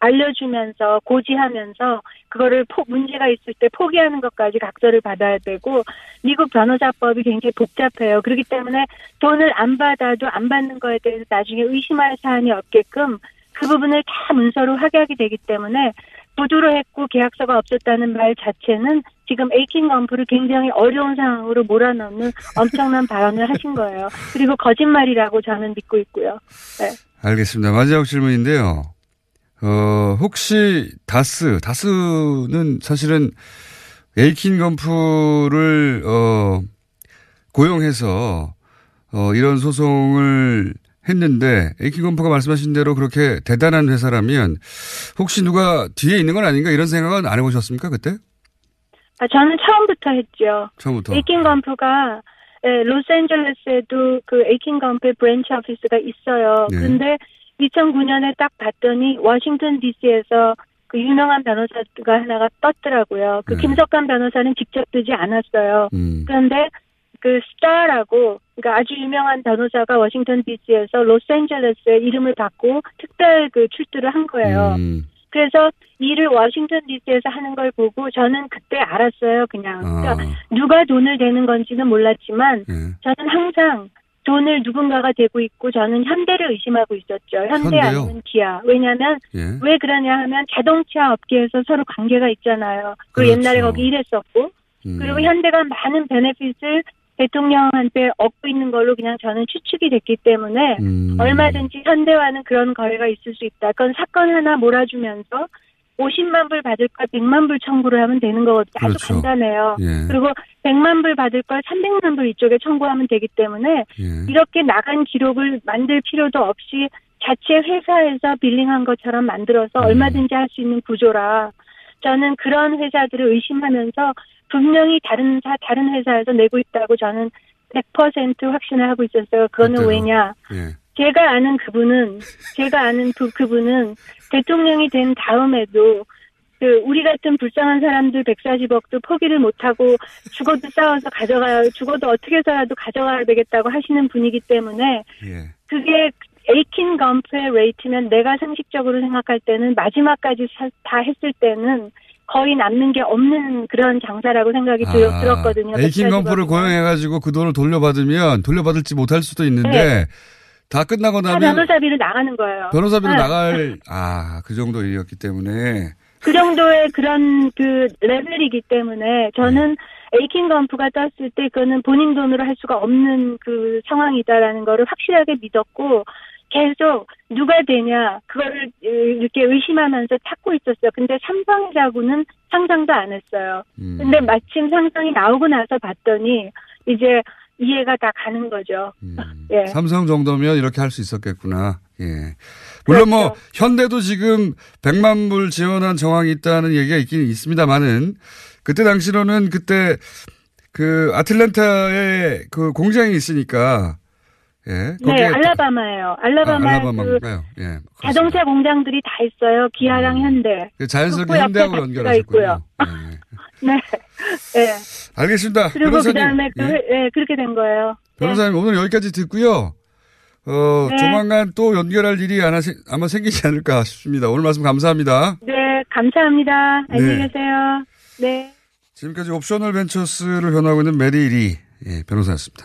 알려주면서 고지하면서 그거를 포, 문제가 있을 때 포기하는 것까지 각서를 받아야 되고 미국 변호사법이 굉장히 복잡해요. 그렇기 때문에 돈을 안 받아도 안 받는 거에 대해서 나중에 의심할 사안이 없게끔 그 부분을 다 문서로 확약이 되기 때문에 부도로 했고 계약서가 없었다는 말 자체는 지금 에이킹 검프를 굉장히 어려운 상황으로 몰아넣는 엄청난 발언을 하신 거예요. 그리고 거짓말이라고 저는 믿고 있고요. 네. 알겠습니다. 마지막 질문인데요. 어, 혹시 다스, 다스는 사실은 에이킨 검프를, 어, 고용해서, 어, 이런 소송을 했는데, 에이킨 검프가 말씀하신 대로 그렇게 대단한 회사라면, 혹시 누가 뒤에 있는 건 아닌가 이런 생각은 안 해보셨습니까, 그때? 아, 저는 처음부터 했죠. 처음부터. 에이킨 검프가 예, 로스앤젤레스에도 그 에이킨 검프의 branch office가 있어요. 네. 근데 2009년에 딱 봤더니 워싱턴 DC에서 그 유명한 변호사가 하나가 떴더라고요. 그 네. 김석환 변호사는 직접 뜨지 않았어요. 음. 그런데 그 스타라고 그러니까 아주 유명한 변호사가 워싱턴 DC에서 로스앤젤레스에 이름을 받고 특별 그 출두를 한 거예요. 음. 그래서 일을 워싱턴 DC에서 하는 걸 보고 저는 그때 알았어요. 그냥 그러니까 아. 누가 돈을 대는 건지는 몰랐지만 예. 저는 항상 돈을 누군가가 대고 있고 저는 현대를 의심하고 있었죠. 현대 현대요? 아니면 기아. 왜냐하면 예. 왜 그러냐 하면 자동차 업계에서 서로 관계가 있잖아요. 그리고 그렇죠. 옛날에 거기 일했었고 음. 그리고 현대가 많은 베네핏을 대통령한테 얻고 있는 걸로 그냥 저는 추측이 됐기 때문에 음. 얼마든지 현대와는 그런 거래가 있을 수 있다. 그건 사건 하나 몰아주면서 50만 불 받을 걸 100만 불 청구를 하면 되는 거거든요. 아주 그렇죠. 간단해요. 예. 그리고 100만 불 받을 걸 300만 불 이쪽에 청구하면 되기 때문에 예. 이렇게 나간 기록을 만들 필요도 없이 자체 회사에서 빌링한 것처럼 만들어서 음. 얼마든지 할 수 있는 구조라 저는 그런 회사들을 의심하면서 분명히 다른 사 다른 회사에서 내고 있다고 저는 100% 확신을 하고 있었어요. 그거는 그때도. 왜냐? 예. 제가 아는 그분은 제가 아는 그 그분은 대통령이 된 다음에도 그 우리 같은 불쌍한 사람들 140억도 포기를 못하고 죽어도 싸워서 가져가야 죽어도 어떻게 해서라도 가져가야 되겠다고 하시는 분이기 때문에 예. 그게 에이킨 검프의 레이트면 내가 상식적으로 생각할 때는 마지막까지 사- 다 했을 때는 거의 남는 게 없는 그런 장사라고 생각이 들, 아, 들었거든요. 에이킨 140억. 검프를 고용해가지고 그 돈을 돌려받으면 돌려받을지 못할 수도 있는데 네. 다 끝나고 다 나면 변호사비를 나가는 거예요. 변호사비로 네. 나갈 아 그 정도 일이었기 때문에 그 정도의 그런 그 레벨이기 때문에 저는 에이킨 검프가 떴을 때 그거는 본인 돈으로 할 수가 없는 그 상황이다라는 거를 확실하게 믿었고 계속 누가 되냐 그거를 이렇게 의심하면서 찾고 있었어요. 근데 삼성이라고는 상상도 안 했어요. 음. 근데 마침 상상이 나오고 나서 봤더니 이제 이해가 다 가는 거죠. 예. 음. 삼성 정도면 이렇게 할 수 있었겠구나. 예. 물론 뭐 그렇죠. 현대도 지금 100만 불 지원한 정황이 있다는 얘기가 있긴 있습니다만은 그때 당시로는 그때 그 아틀란타에 그 공장이 있으니까 예. 네, 알라바마예요. 알라바마 아, 그 알라바마인가요? 예. 자동차 공장들이 다 있어요. 기아랑 현대. 그 자연스럽게 그리고 현대하고 연결하셨군요. 있고요. 네. 네. 알겠습니다. 그리고 변호사님. 그다음에 그, 예. 네, 그렇게 된 거예요. 변호사님 오늘 여기까지 듣고요. 어, 네. 조만간 또 연결할 일이 아마, 생- 아마 생기지 않을까 싶습니다. 오늘 말씀 감사합니다. 네, 감사합니다. 안녕히 네. 계세요. 네. 지금까지 옵셔널 벤처스를 변호하고 있는 메리 리 예, 변호사였습니다.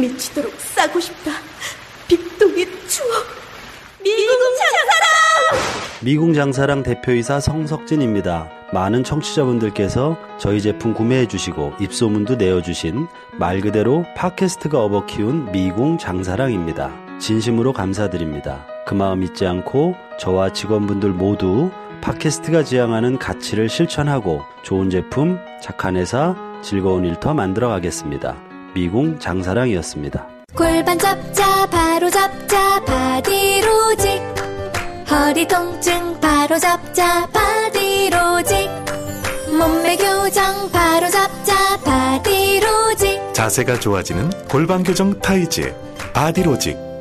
미치도록 싸고 싶다. 빅동의 추억. 미국 장사랑! 미궁 장사랑 대표이사 성석진입니다. 많은 청취자분들께서 저희 제품 구매해주시고 입소문도 내어주신 말 그대로 팟캐스트가 업어 키운 미궁 장사랑입니다. 진심으로 감사드립니다. 그 마음 잊지 않고 저와 직원분들 모두 팟캐스트가 지향하는 가치를 실천하고 좋은 제품, 착한 회사, 즐거운 일터 만들어 가겠습니다. 미궁 장사랑이었습니다. 골반 잡자 바로 잡자 바디로직. 허리 통증 바로 잡자 바디로직. 몸매 교정 바로 잡자 바디로직. 자세가 좋아지는 골반 교정 타이즈 바디로직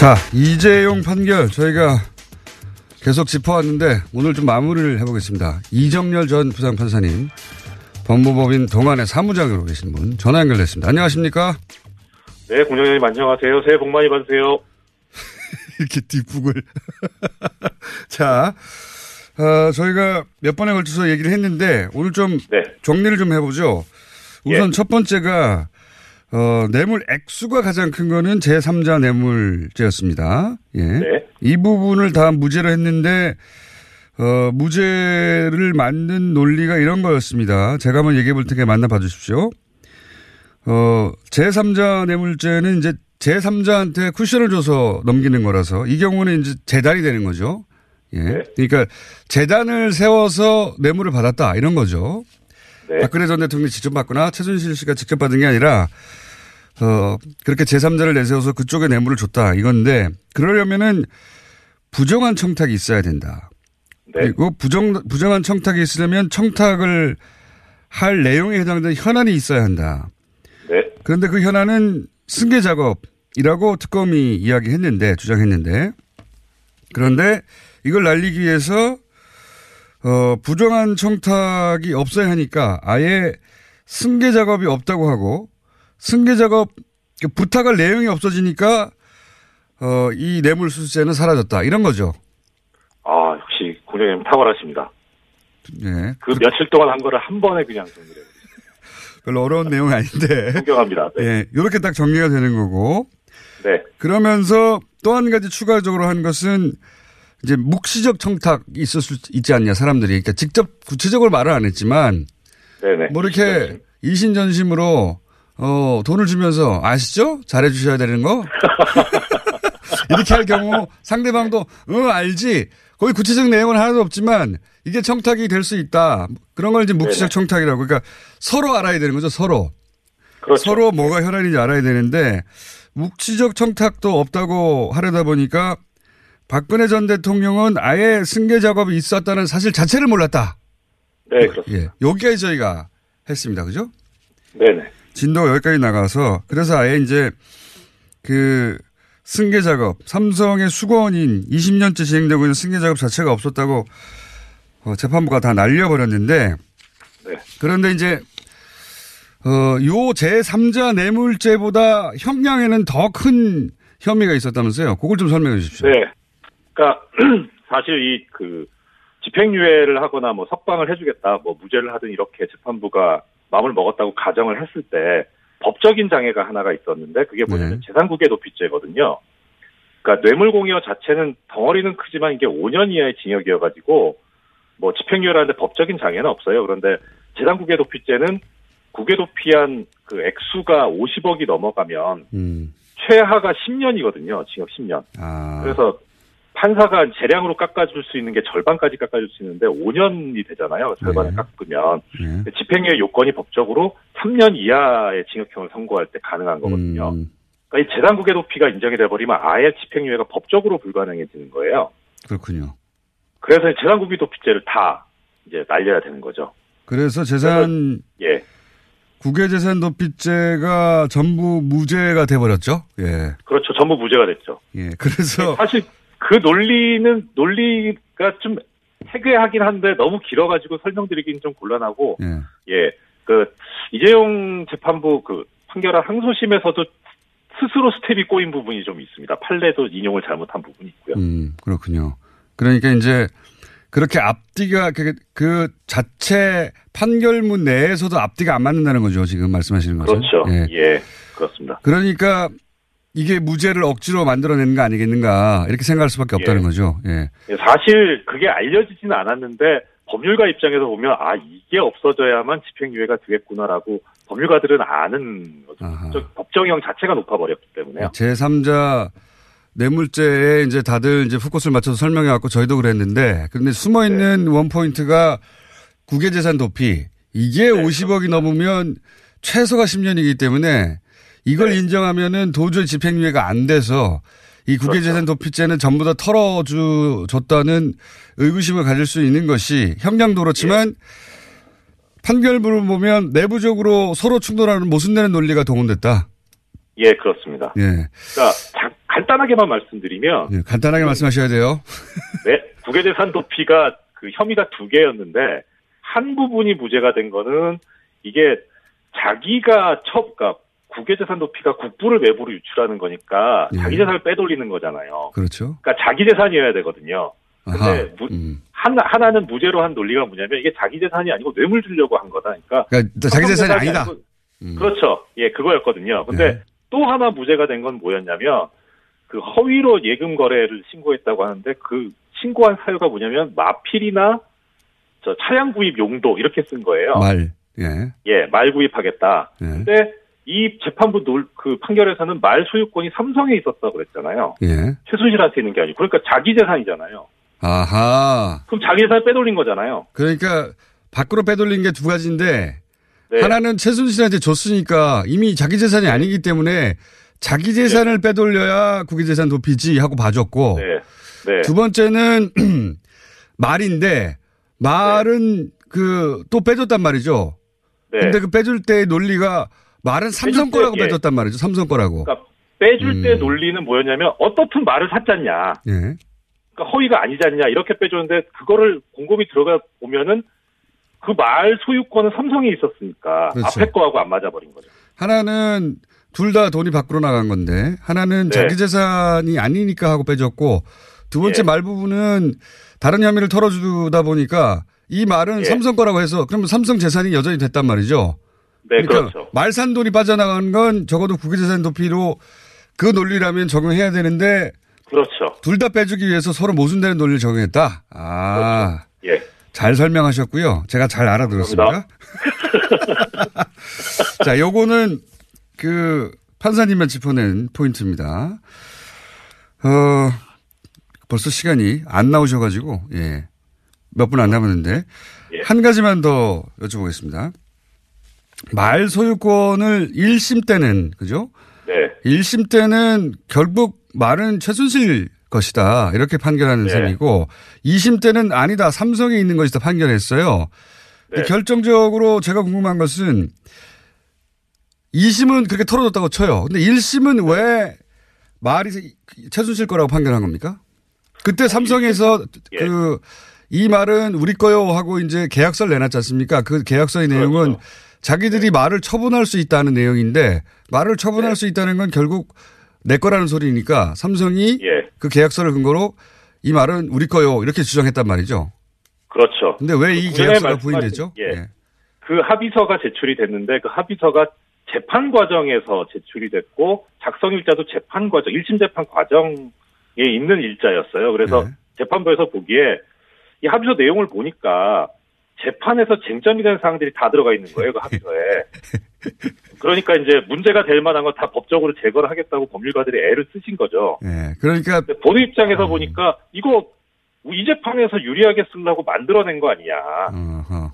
자, 이재용 판결 저희가 계속 짚어왔는데 오늘 좀 마무리를 해보겠습니다. 이정렬 전 부장판사님, 법무법인 동안의 사무장으로 계신 분 전화 연결됐습니다. 안녕하십니까? 네, 공장장님 안녕하세요. 새해 복 많이 받으세요. 이렇게 뒷북을. 자, 어, 저희가 몇 번에 걸쳐서 얘기를 했는데 오늘 좀 정리를 좀 해보죠. 우선 첫 번째가 어, 뇌물 액수가 가장 큰 거는 제3자 뇌물죄였습니다. 예. 이 부분을 다 무죄로 했는데, 어, 무죄를 만든 논리가 이런 거였습니다. 제가 한번 얘기해 볼 테니까 만나봐 주십시오. 어, 제3자 뇌물죄는 이제 제3자한테 쿠션을 줘서 넘기는 거라서 이 경우는 이제 재단이 되는 거죠. 예. 그러니까 재단을 세워서 뇌물을 받았다 이런 거죠. 박근혜 전 대통령이 직접 받거나 최순실 씨가 직접 받은 게 아니라 어 그렇게 제3자를 내세워서 그쪽에 뇌물을 줬다 이건데 그러려면은 부정한 청탁이 있어야 된다. 그리고 부정 부정한 청탁이 있으려면 청탁을 할 내용에 해당되는 현안이 있어야 한다. 그런데 그 현안은 승계 작업이라고 특검이 이야기했는데 주장했는데 그런데 이걸 날리기 위해서 어, 부정한 청탁이 없어야 하니까 아예 승계 작업이 없다고 하고 승계 작업 그 부탁할 내용이 없어지니까 어, 이 뇌물수수죄는 사라졌다 이런 거죠. 아, 역시 공장장님 탁월하십니다. 예. 그 며칠 동안 한 거를 한 번에 그냥 정리를 별로 어려운 내용 아닌데. 존경합니다. 예. 이렇게 딱 정리가 되는 거고. 네. 그러면서 또 한 가지 추가적으로 한 것은 이제 묵시적 청탁이 있을 수 있지 않냐 사람들이. 그러니까 직접 구체적으로 말을 안 했지만 네네. 뭐 이렇게 이신전심으로 어 돈을 주면서 아시죠? 잘해 주셔야 되는 거? 이렇게 할 경우 상대방도 응 알지? 거기 구체적 내용은 하나도 없지만 이게 청탁이 될 수 있다. 그런 걸 이제 묵시적 청탁이라고. 그러니까 서로 알아야 되는 거죠 서로. 서로 뭐가 혈안인지 알아야 되는데 묵시적 청탁도 없다고 하려다 보니까 박근혜 전 대통령은 아예 승계 작업이 있었다는 사실 자체를 몰랐다. 네, 그렇습니다. 예. 여기까지 저희가 했습니다. 그죠? 네네. 진도가 여기까지 나가서 그래서 아예 이제 그 승계 작업, 삼성의 수거원인 20년째 진행되고 있는 승계 작업 자체가 없었다고 어, 재판부가 다 날려버렸는데 네. 그런데 이제 어, 요 제3자 뇌물죄보다 형량에는 더 큰 혐의가 있었다면서요. 그걸 좀 설명해 주십시오. 네. 그러니까 사실 이 그 집행유예를 하거나 뭐 석방을 해주겠다, 뭐 무죄를 하든 이렇게 재판부가 마음을 먹었다고 가정을 했을 때 법적인 장애가 하나가 있었는데 그게 뭐냐면 재산국의 도피죄거든요. 그러니까 뇌물공여 자체는 덩어리는 크지만 이게 5년 이하의 징역이어가지고 뭐 집행유예라는데 법적인 장애는 없어요. 그런데 재산국의 도피죄는 국외 도피한 그 액수가 50억이 넘어가면 음. 최하가 10년이거든요. 징역 10년. 아. 그래서 판사가 재량으로 깎아줄 수 있는 게 절반까지 깎아줄 수 있는데 5년이 되잖아요. 절반을 깎으면 네. 집행유예 요건이 법적으로 3년 이하의 징역형을 선고할 때 가능한 거거든요. 음. 그러니까 이 재산국의 도피가 인정이 돼버리면 아예 집행유예가 법적으로 불가능해지는 거예요. 그렇군요. 그래서 재산국의 도피죄를 다 이제 날려야 되는 거죠. 그래서 재산 예. 국외재산 도피죄가 전부 무죄가 돼버렸죠. 예. 그렇죠. 전부 무죄가 됐죠. 예. 그래서 사실 그 논리는 논리가 좀 해괴하긴 한데 너무 길어가지고 설명드리긴 좀 곤란하고 예. 예. 그 이재용 재판부 그 판결한 항소심에서도 스스로 스텝이 꼬인 부분이 좀 있습니다. 판례도 인용을 잘못한 부분이 있고요. 음, 그렇군요. 그러니까 이제 그렇게 앞뒤가 그, 그 자체 판결문 내에서도 앞뒤가 안 맞는다는 거죠. 지금 말씀하시는 거죠. 그렇죠. 예. 예. 그렇습니다. 그러니까 이게 무죄를 억지로 만들어내는 거 아니겠는가 이렇게 생각할 수밖에 없다는 예. 거죠. 예. 사실 그게 알려지지는 않았는데 법률가 입장에서 보면 아 이게 없어져야만 집행유예가 되겠구나라고 법률가들은 아는 법정형 자체가 높아버렸기 때문에요. 제3자 뇌물죄에 이제 다들 이제 포커스를 맞춰서 설명해 갖고 저희도 그랬는데 그런데 숨어 있는 네. 원 포인트가 국외재산 도피 이게 50억이 넘으면 최소가 10년이기 때문에 이걸 인정하면은 도저히 집행유예가 안 돼서 이 국외재산 도피죄는 전부 다 털어줬다는 의구심을 가질 수 있는 것이 형량도 그렇지만 판결문을 보면 내부적으로 서로 충돌하는 모순되는 논리가 동원됐다. 예, 그렇습니다. 예. 그러니까 자- 간단하게만 말씀드리면 예, 간단하게 말씀하셔야 돼요. 네, 국외재산 도피가 그 혐의가 두 개였는데 한 부분이 무죄가 된 거는 이게 자기가 첫, 그러니까 국외재산 도피가 국부를 외부로 유출하는 거니까 예. 자기 재산을 빼돌리는 거잖아요. 그렇죠. 그러니까 자기 재산이어야 되거든요. 근데 무- 음. 하나, 하나는 무죄로 한 논리가 뭐냐면 이게 자기 재산이 아니고 뇌물 주려고 한 거다. 그러니까, 그러니까 자기 재산이 아니다. 아니고- 그렇죠. 예, 그거였거든요. 근데 네. 또 하나 무죄가 된 건 뭐였냐면 그 허위로 예금 거래를 신고했다고 하는데 그 신고한 사유가 뭐냐면 마필이나 저 차량 구입 용도 이렇게 쓴 거예요. 말. 예. 예, 말 구입하겠다. 예. 근데 이 재판부 놀, 그 판결에서는 말 소유권이 삼성에 있었다고 그랬잖아요. 예. 최순실한테 있는 게 아니고. 그러니까 자기 재산이잖아요. 아하. 그럼 자기 재산 빼돌린 거잖아요. 그러니까 밖으로 빼돌린 게 두 가지인데 네. 하나는 최순실한테 줬으니까 이미 자기 재산이 아니기 때문에 자기 재산을 빼돌려야 국외 재산 도피지 하고 봐줬고 네. 네. 두 번째는 말인데 말은 그 또 빼줬단 말이죠. 네. 근데 그 빼줄 때의 논리가 말은 삼성 때, 거라고 예. 빼줬단 말이죠. 삼성 거라고. 그러니까 빼줄 때 음. 논리는 뭐였냐면 어떻든 말을 샀잖냐. 예. 그러니까 허위가 아니잖냐 이렇게 빼줬는데 그거를 곰곰이 들어가 보면은 그 말 소유권은 삼성에 있었으니까 그렇죠. 앞에 거하고 안 맞아버린 거죠. 하나는 둘 다 돈이 밖으로 나간 건데 하나는 네. 자기 재산이 아니니까 하고 빼줬고 두 번째 예. 말 부분은 다른 혐의를 털어주다 보니까 이 말은 예. 삼성 거라고 해서 그러면 삼성 재산이 여전히 됐단 말이죠. 네, 그러니까 그렇죠. 말산 돈이 빠져나간 건 적어도 국외재산 도피로 그 논리라면 적용해야 되는데 그렇죠. 둘 다 빼주기 위해서 서로 모순되는 논리를 적용했다. 아, 예. 잘 설명하셨고요. 제가 잘 알아들었습니다. 자, 요거는 그 판사님만 짚어낸 포인트입니다. 어, 벌써 시간이 안 나오셔가지고, 예. 몇 분 안 남았는데, 예. 한 가지만 더 여쭤보겠습니다. 말 소유권을 1심 때는, 그죠? 네. 1심 때는 결국 말은 최순실 것이다. 이렇게 판결하는 네. 셈이고, 2심 때는 아니다. 삼성에 있는 것이다. 판결했어요. 네. 결정적으로 제가 궁금한 것은 2심은 그렇게 털어줬다고 쳐요. 근데 1심은 왜 말이 최순실 거라고 판결한 겁니까? 그때 삼성에서 예. 그, 이 말은 우리 거요 하고 이제 계약서를 내놨지 않습니까? 그 계약서의 그렇죠. 자기들이 말을 처분할 수 있다는 내용인데 말을 네. 처분할 수 있다는 건 결국 내 거라는 소리니까 삼성이 예. 그 계약서를 근거로 이 말은 우리 거요 이렇게 주장했단 말이죠. 그렇죠. 근데 왜이 전에 계약서가 부인됐죠? 예. 그 합의서가 제출이 됐는데 그 합의서가 재판 과정에서 제출이 됐고 작성 일자도 재판 과정, 1심 재판 과정에 있는 일자였어요. 그래서 네. 재판부에서 보기에 이 합의서 내용을 보니까 재판에서 쟁점이 되는 사항들이 다 들어가 있는 거예요, 그 합의서에. 그러니까 이제 문제가 될 만한 건 다 법적으로 제거를 하겠다고 법률가들이 애를 쓰신 거죠. 예. 그러니까 본인 입장에서 보니까 이거 이 재판에서 유리하게 쓰려고 만들어낸 거 아니냐. 어허.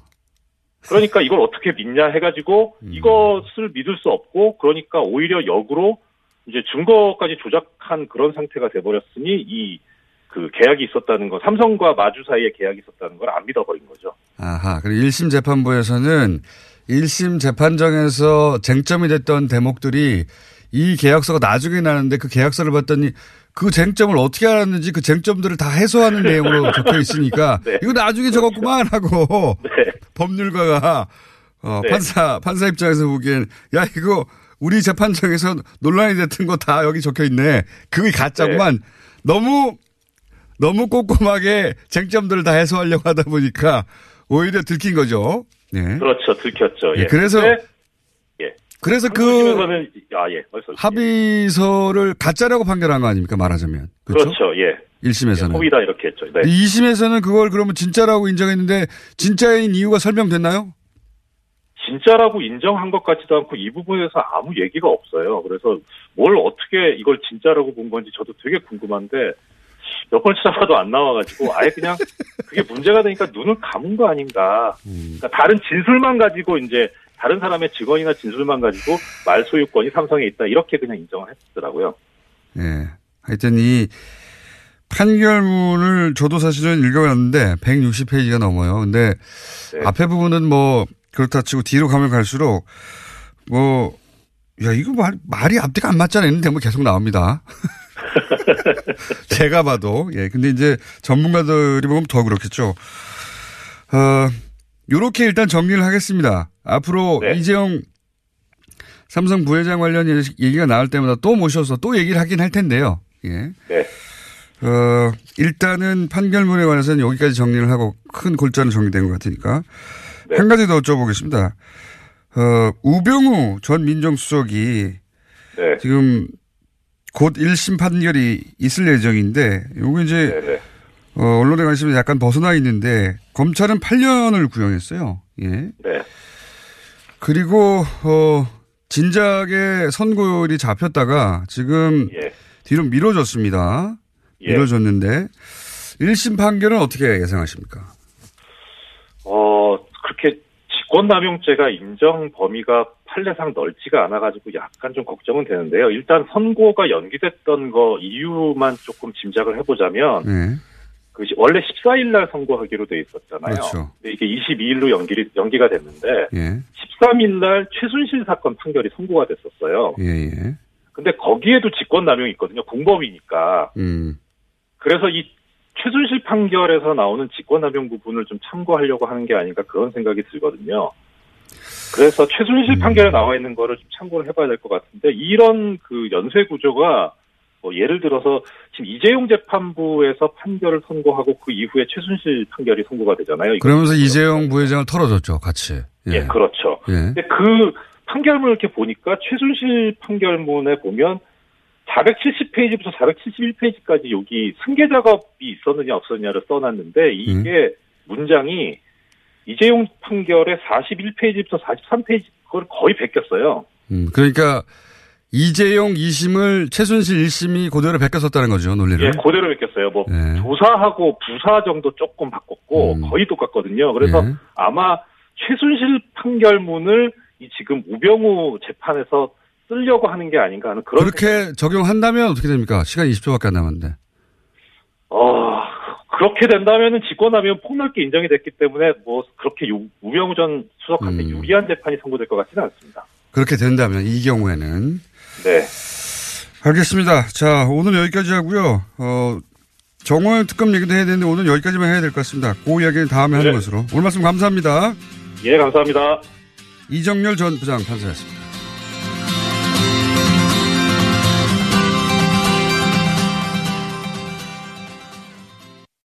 그러니까 이걸 어떻게 믿냐 해가지고 음. 이것을 믿을 수 없고 그러니까 오히려 역으로 이제 증거까지 조작한 그런 상태가 돼버렸으니 이 그 계약이 있었다는 거, 삼성과 마주 사이에 계약이 있었다는 걸 안 믿어버린 거죠. 아하. 그리고 1심 재판부에서는 1심 재판정에서 쟁점이 됐던 대목들이 이 계약서가 나중에 나는데 그 계약서를 봤더니 그 쟁점을 어떻게 알았는지 그 쟁점들을 다 해소하는 내용으로 적혀 있으니까 네. 이거 나중에 적었구만 하고 법률가가 어, 네. 판사 판사 입장에서 보기엔 야 이거 우리 재판정에서 논란이 됐던 거 다 여기 적혀 있네. 그게 가짜구만. 너무 너무 꼼꼼하게 쟁점들을 다 해소하려고 하다 보니까 오히려 들킨 거죠. 네. 그렇죠, 들켰죠. 예, 예. 그래서- 예. 그래서 그 아 예. 합의서를 가짜라고 판결한 거 아닙니까 말하자면. 그렇죠. 그렇죠, 예. 1심에서는. 허위다 이렇게 했죠. 네. 2심에서는 그걸 그러면 진짜라고 인정했는데 진짜인 이유가 설명됐나요? 진짜라고 인정한 것 같지도 않고 이 부분에서 아무 얘기가 없어요. 그래서 뭘 어떻게 이걸 진짜라고 본 건지 저도 되게 궁금한데 몇 번 찾아봐도 안 나와가지고 아예 그냥 그게 문제가 되니까 눈을 감은 거 아닌가. 그러니까 다른 진술만 가지고 이제 다른 사람의 증언이나 진술만 가지고 말 소유권이 삼성에 있다 이렇게 그냥 인정을 했더라고요. 예. 하여튼 이 판결문을 저도 사실은 읽어봤는데 160페이지가 넘어요. 근데 앞에 부분은 뭐 그렇다 치고 뒤로 가면 갈수록 뭐, 야, 이거 말, 말이 앞뒤가 안 맞잖아. 이런 대목 계속 나옵니다. 제가 봐도. 예. 근데 이제 전문가들이 보면 더 그렇겠죠. 어, 요렇게 일단 정리를 하겠습니다. 앞으로 이재용 삼성 부회장 관련 얘기가 나올 때마다 또 모셔서 또 얘기를 하긴 할 텐데요. 예. 네. 어, 일단은 판결문에 관해서는 여기까지 정리를 하고 큰 골자는 정리된 것 같으니까. 한 가지 더 여쭤보겠습니다. 어, 우병우 전 민정수석이 네. 지금 곧 1심 판결이 있을 예정인데 요거 이제 네, 어, 언론에 관심이 약간 벗어나 있는데 검찰은 8년을 구형했어요. 예. 네. 그리고 어 진작에 선고율이 잡혔다가 지금 예. 뒤로 미뤄졌습니다. 예. 미뤄졌는데 1심 판결은 어떻게 예상하십니까? 어, 그렇게 직권남용죄가 인정 범위가 판례상 넓지가 않아가지고 약간 좀 걱정은 되는데요. 일단 선고가 연기됐던 거 이유만 조금 짐작을 해보자면, 네. 그 시- 원래 14일 날 선고하기로 돼 있었잖아요. 그렇죠. 근데 이게 22일로 연기, 연기가 됐는데, 예. 13일 날 최순실 사건 판결이 선고가 됐었어요. 예, 예. 근데 거기에도 직권남용이 있거든요. 공범이니까. 음. 그래서 이 최순실 판결에서 나오는 직권남용 부분을 좀 참고하려고 하는 게 아닌가 그런 생각이 들거든요. 그래서 최순실 판결에 나와 있는 거를 좀 참고를 해봐야 될 것 같은데 이런 그 연쇄 구조가 뭐 예를 들어서 지금 이재용 재판부에서 판결을 선고하고 그 이후에 최순실 판결이 선고가 되잖아요. 그러면서 이재용 부회장을 털어줬죠, 같이. 예, 그렇죠. 예. 근데 그 판결문을 이렇게 보니까 최순실 판결문에 보면 470페이지부터 471페이지까지 여기 승계 작업이 있었느냐 없었느냐를 써놨는데 이게 문장이 이재용 판결의 41페이지부터 43페이지 그걸 거의 베꼈어요. 음, 그러니까 이재용 2심을 최순실 1심이 그대로 베꼈었다는 거죠, 논리를. 예, 그대로 베꼈어요. 뭐 네. 조사하고 부사 정도 조금 바꿨고 거의 똑같거든요. 그래서 예. 아마 최순실 판결문을 이 지금 우병우 재판에서 쓰려고 하는 게 아닌가 하는 그런 그렇게 적용한다면 어떻게 됩니까? 시간 20초밖에 안 남았는데. 어, 그렇게 된다면은 직권하면 폭넓게 인정이 됐기 때문에 뭐 그렇게 유- 우병우 전 수석한테 음. 유리한 재판이 선고될 것 같지는 않습니다. 그렇게 된다면 이 경우에는 네. 알겠습니다. 자, 오늘 여기까지 하고요. 어, 정호영 특검 얘기도 해야 되는데 오늘 여기까지만 해야 될 것 같습니다. 그 이야기는 다음에 하는 네. 것으로. 오늘 말씀 감사합니다. 예, 감사합니다. 이정열 전 부장 판사였습니다.